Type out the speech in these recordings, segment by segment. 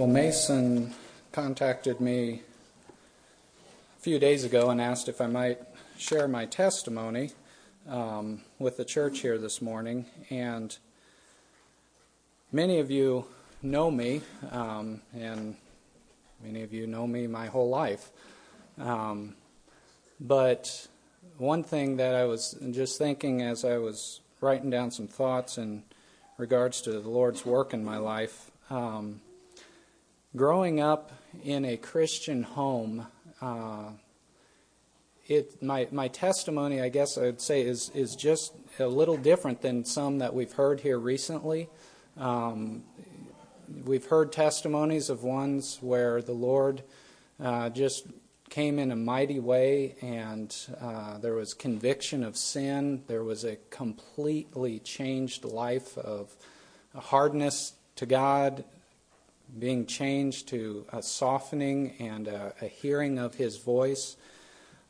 Well, Mason contacted me a few days ago and asked if I might share my testimony um, with the church here this morning. And many of you know me, um, and many of you know me my whole life. Um, but one thing that I was just thinking as I was writing down some thoughts in regards to the Lord's work in my life. Um, growing up in a Christian home, uh, it my my testimony, I guess I would say, is is just a little different than some that we've heard here recently. Um, we've heard testimonies of ones where the Lord uh, just came in a mighty way, and uh, there was conviction of sin. There was a completely changed life of hardness to God, being changed to a softening and a, a hearing of His voice,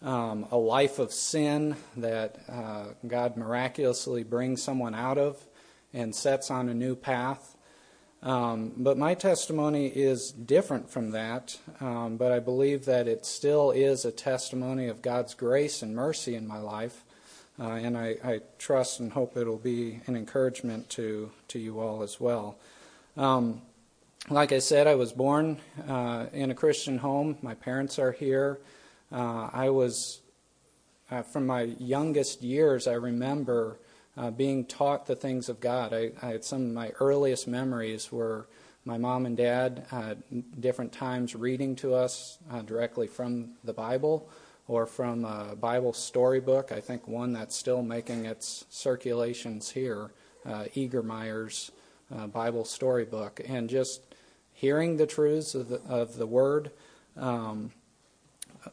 um, a life of sin that uh, God miraculously brings someone out of and sets on a new path. Um, but my testimony is different from that, um, but I believe that it still is a testimony of God's grace and mercy in my life. Uh, and I, I, trust and hope it'll be an encouragement to, to you all as well. Um, like I said, I was born uh, in a Christian home. My parents are here. Uh, I was, uh, from my youngest years, I remember uh, being taught the things of God. I, I, had some of my earliest memories were my mom and dad at different times reading to us uh, directly from the Bible or from a Bible storybook. I think one that's still making its circulations here, uh, Egermeier's uh, Bible storybook, and just hearing the truths of the, of the Word. Um,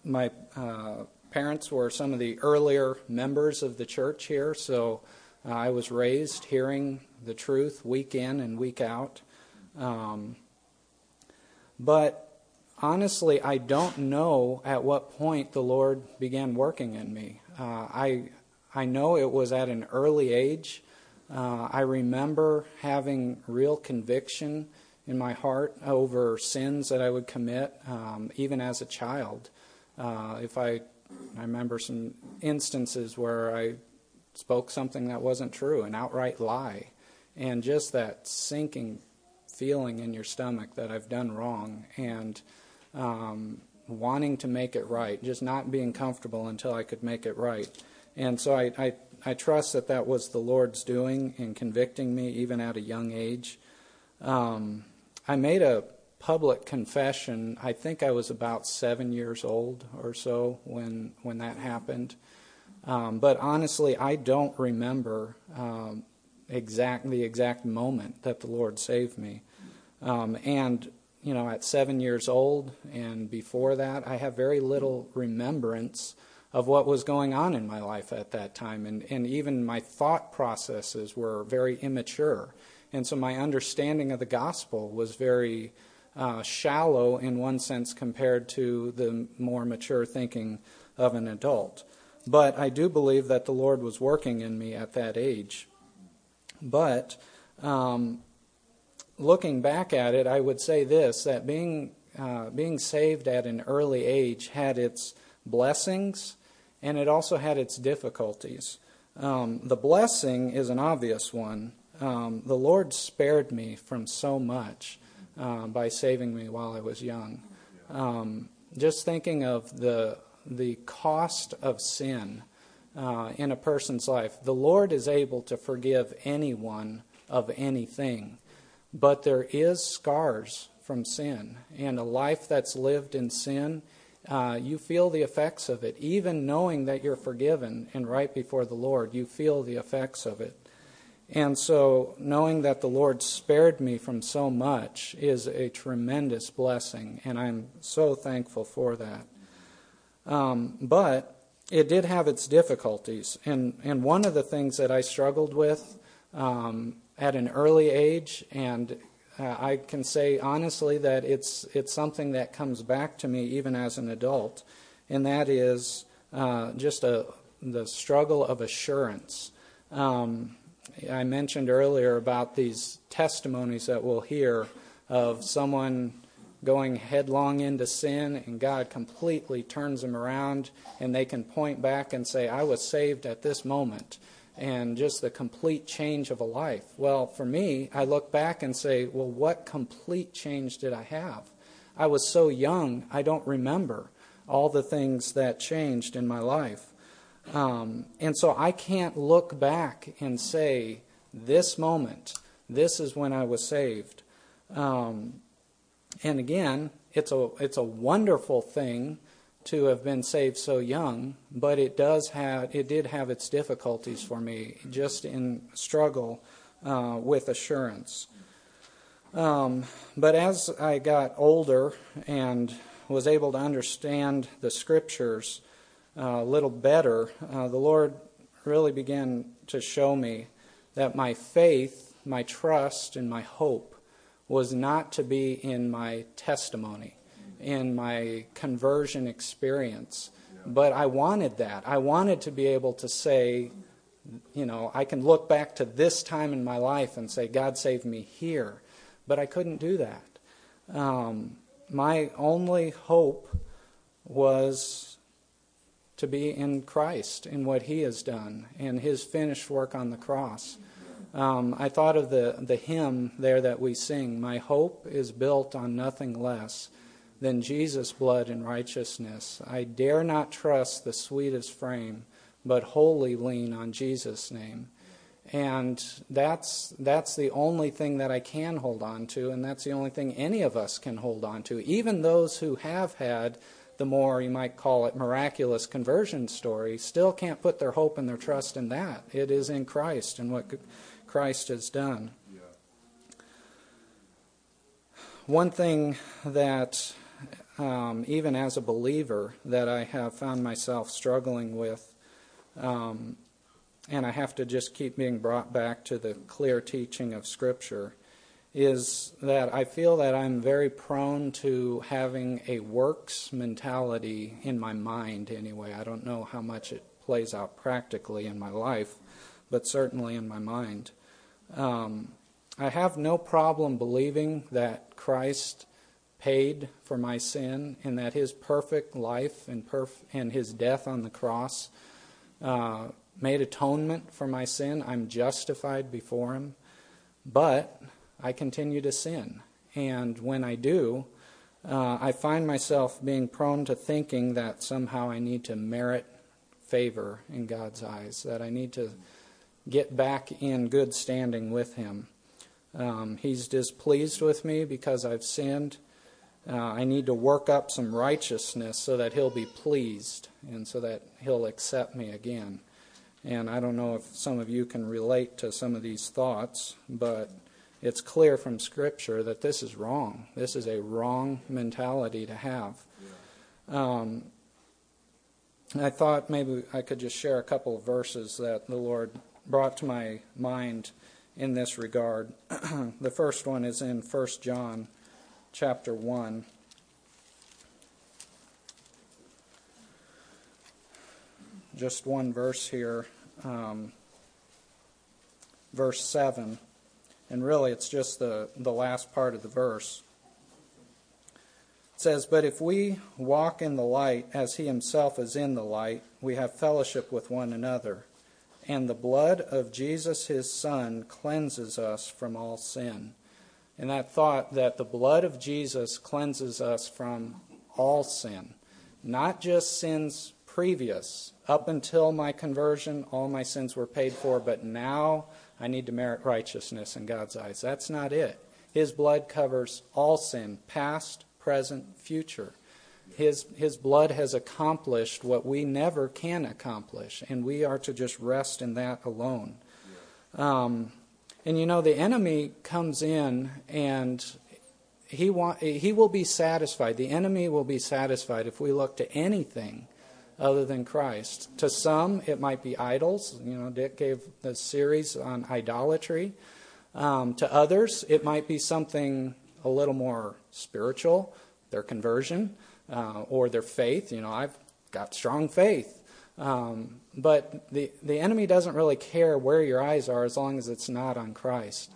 my uh, parents were some of the earlier members of the church here, so uh, I was raised hearing the truth week in and week out. Um, but honestly, I don't know at what point the Lord began working in me. Uh, I I know it was at an early age. Uh, I remember having real conviction in my heart over sins that I would commit, um, even as a child. Uh, if I, I remember some instances where I spoke something that wasn't true, an outright lie, and just that sinking feeling in your stomach that I've done wrong, and um, wanting to make it right, just not being comfortable until I could make it right. And so I, I, I trust that that was the Lord's doing in convicting me even at a young age. Um, I made a public confession. I think I was about seven years old or so when when that happened. Um, but honestly, I don't remember um, exact the exact moment that the Lord saved me. Um, and you know, at seven years old and before that, I have very little remembrance of what was going on in my life at that time, and and even my thought processes were very immature. And so my understanding of the gospel was very uh, shallow in one sense compared to the more mature thinking of an adult. But I do believe that the Lord was working in me at that age. But um, looking back at it, I would say this that being, uh, being saved at an early age had its blessings and it also had its difficulties. Um, the blessing is an obvious one um, the Lord spared me from so much uh, by saving me while I was young. Um, just thinking of the the cost of sin uh, in a person's life, the Lord is able to forgive anyone of anything, but there is scars from sin, and a life that's lived in sin. Uh, you feel the effects of it. Even knowing that you're forgiven and right before the Lord, you feel the effects of it. And so, knowing that the Lord spared me from so much is a tremendous blessing, and I'm so thankful for that. Um, but it did have its difficulties, and, and one of the things that I struggled with um, at an early age, and uh, I can say honestly that it's it's something that comes back to me even as an adult, and that is uh, just a the struggle of assurance. Um, I mentioned earlier about these testimonies that we'll hear of someone going headlong into sin, and God completely turns them around, and they can point back and say, I was saved at this moment, and just the complete change of a life. Well, for me, I look back and say, Well, what complete change did I have? I was so young, I don't remember all the things that changed in my life. Um, and so I can't look back and say, This moment, this is when I was saved. Um, and again, it's a it's a wonderful thing to have been saved so young, but it does have it did have its difficulties for me just in struggle uh, with assurance. Um, but as I got older and was able to understand the scriptures a little better, uh, the Lord really began to show me that my faith, my trust, and my hope was not to be in my testimony, in my conversion experience. But I wanted that. I wanted to be able to say, you know, I can look back to this time in my life and say, God saved me here. But I couldn't do that. Um, my only hope was to be in Christ, in what He has done, in His finished work on the cross. Um, I thought of the, the hymn there that we sing My hope is built on nothing less than Jesus' blood and righteousness. I dare not trust the sweetest frame, but wholly lean on Jesus' name. And that's, that's the only thing that I can hold on to, and that's the only thing any of us can hold on to. Even those who have had the more, you might call it, miraculous conversion story, still can't put their hope and their trust in that. It is in Christ and what Christ has done. One thing that, um, even as a believer, that I have found myself struggling with, um, and I have to just keep being brought back to the clear teaching of Scripture, is that I feel that I'm very prone to having a works mentality in my mind, anyway. I don't know how much it plays out practically in my life, but certainly in my mind. Um, I have no problem believing that Christ paid for my sin and that his perfect life and, perf- and his death on the cross uh, made atonement for my sin. I'm justified before him. But I continue to sin. And when I do, uh, I find myself being prone to thinking that somehow I need to merit favor in God's eyes, that I need to get back in good standing with Him. Um, he's displeased with me because I've sinned. Uh, I need to work up some righteousness so that He'll be pleased and so that He'll accept me again. And I don't know if some of you can relate to some of these thoughts, but it's clear from Scripture that this is wrong. This is a wrong mentality to have. Um, I thought maybe I could just share a couple of verses that the Lord brought to my mind in this regard. the first one is in 1 John chapter 1. Just one verse here, um, verse 7. And really, it's just the, the last part of the verse. It says, But if we walk in the light as he himself is in the light, we have fellowship with one another and the blood of Jesus, his Son, cleanses us from all sin. And that thought that the blood of Jesus cleanses us from all sin, not just sins previous. Up until my conversion, all my sins were paid for, but now I need to merit righteousness in God's eyes. That's not it. His blood covers all sin, past, present, future. His, his blood has accomplished what we never can accomplish, and we are to just rest in that alone. Um, and you know, the enemy comes in and he, want, he will be satisfied. The enemy will be satisfied if we look to anything other than Christ. To some, it might be idols. You know, Dick gave the series on idolatry. Um, to others, it might be something a little more spiritual, their conversion uh, or their faith. You know, I've got strong faith. Um, but the, the enemy doesn't really care where your eyes are as long as it's not on Christ.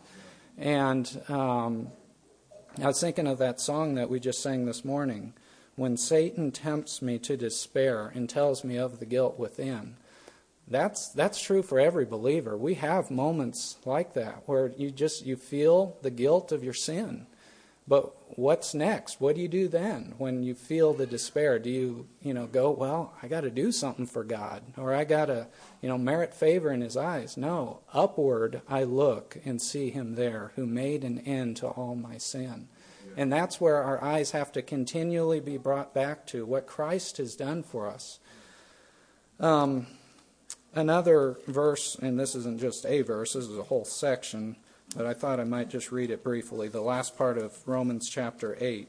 And um, I was thinking of that song that we just sang this morning. When Satan tempts me to despair and tells me of the guilt within. That's that's true for every believer. We have moments like that where you just you feel the guilt of your sin. But what's next? What do you do then when you feel the despair? Do you, you know, go, well, I got to do something for God or I got to, you know, merit favor in his eyes? No, upward I look and see him there who made an end to all my sin. And that's where our eyes have to continually be brought back to what Christ has done for us. Um, another verse, and this isn't just a verse, this is a whole section but I thought I might just read it briefly, the last part of Romans chapter 8.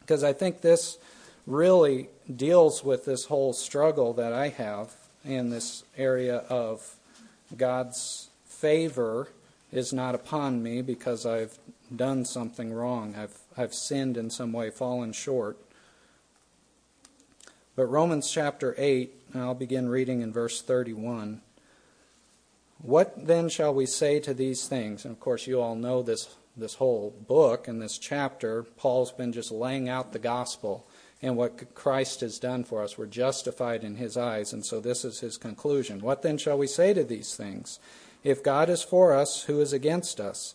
Because I think this really deals with this whole struggle that I have in this area of God's favor is not upon me because I've done something wrong. I've, I've sinned in some way, fallen short. But Romans chapter 8, I'll begin reading in verse 31. What then shall we say to these things? And of course, you all know this, this whole book and this chapter. Paul's been just laying out the gospel and what Christ has done for us. We're justified in his eyes, and so this is his conclusion. What then shall we say to these things? If God is for us, who is against us?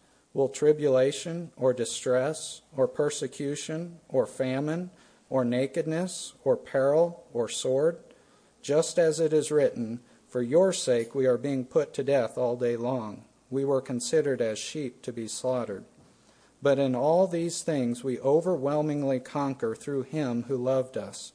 Will tribulation, or distress, or persecution, or famine, or nakedness, or peril, or sword? Just as it is written, for your sake we are being put to death all day long. We were considered as sheep to be slaughtered. But in all these things we overwhelmingly conquer through him who loved us.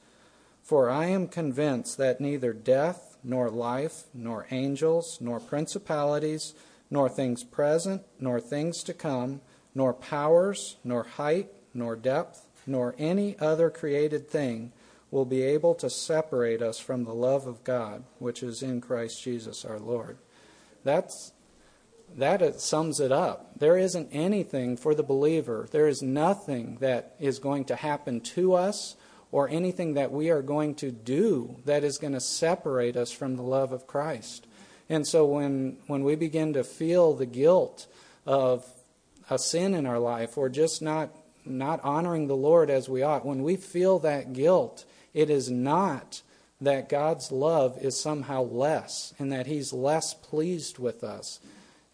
For I am convinced that neither death, nor life, nor angels, nor principalities, nor things present, nor things to come, nor powers, nor height, nor depth, nor any other created thing will be able to separate us from the love of God, which is in Christ Jesus our Lord. That's that sums it up. There isn't anything for the believer. There is nothing that is going to happen to us or anything that we are going to do that is going to separate us from the love of Christ. And so when when we begin to feel the guilt of a sin in our life or just not not honoring the Lord as we ought, when we feel that guilt, it is not that God's love is somehow less and that He's less pleased with us.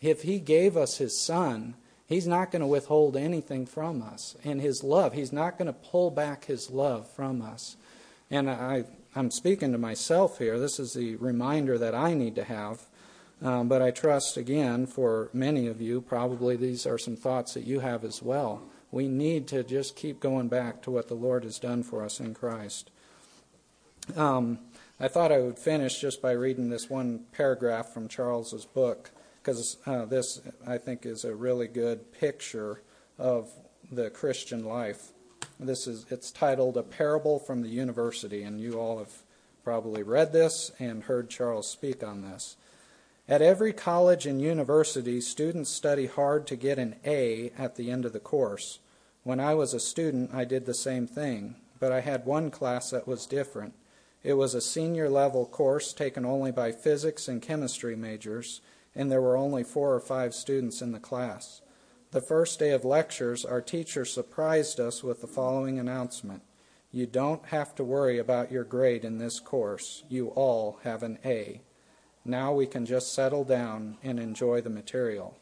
If He gave us His Son, He's not going to withhold anything from us. And His love, He's not going to pull back His love from us. And I, I'm speaking to myself here. This is the reminder that I need to have. Um, but I trust, again, for many of you, probably these are some thoughts that you have as well. We need to just keep going back to what the Lord has done for us in Christ. Um, I thought I would finish just by reading this one paragraph from Charles's book because uh, this, I think, is a really good picture of the Christian life. This is it's titled "A Parable from the University," and you all have probably read this and heard Charles speak on this. At every college and university, students study hard to get an A at the end of the course. When I was a student, I did the same thing, but I had one class that was different. It was a senior level course taken only by physics and chemistry majors, and there were only four or five students in the class. The first day of lectures, our teacher surprised us with the following announcement You don't have to worry about your grade in this course. You all have an A. Now we can just settle down and enjoy the material.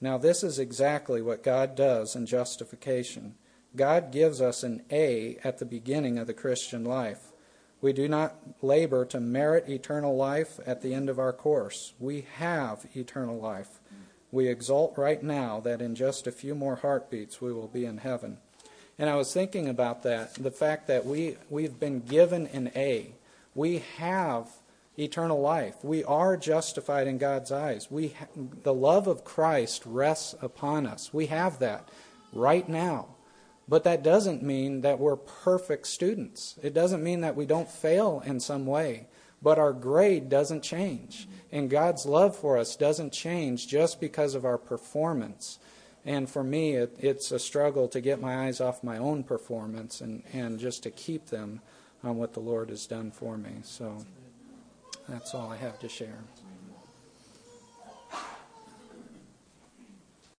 Now, this is exactly what God does in justification. God gives us an A at the beginning of the Christian life. We do not labor to merit eternal life at the end of our course. We have eternal life. We exult right now that in just a few more heartbeats we will be in heaven. And I was thinking about that the fact that we, we've been given an A. We have eternal life. We are justified in God's eyes. We the love of Christ rests upon us. We have that right now. But that doesn't mean that we're perfect students. It doesn't mean that we don't fail in some way. But our grade doesn't change. And God's love for us doesn't change just because of our performance. And for me, it, it's a struggle to get my eyes off my own performance and, and just to keep them on what the Lord has done for me. So that's all I have to share.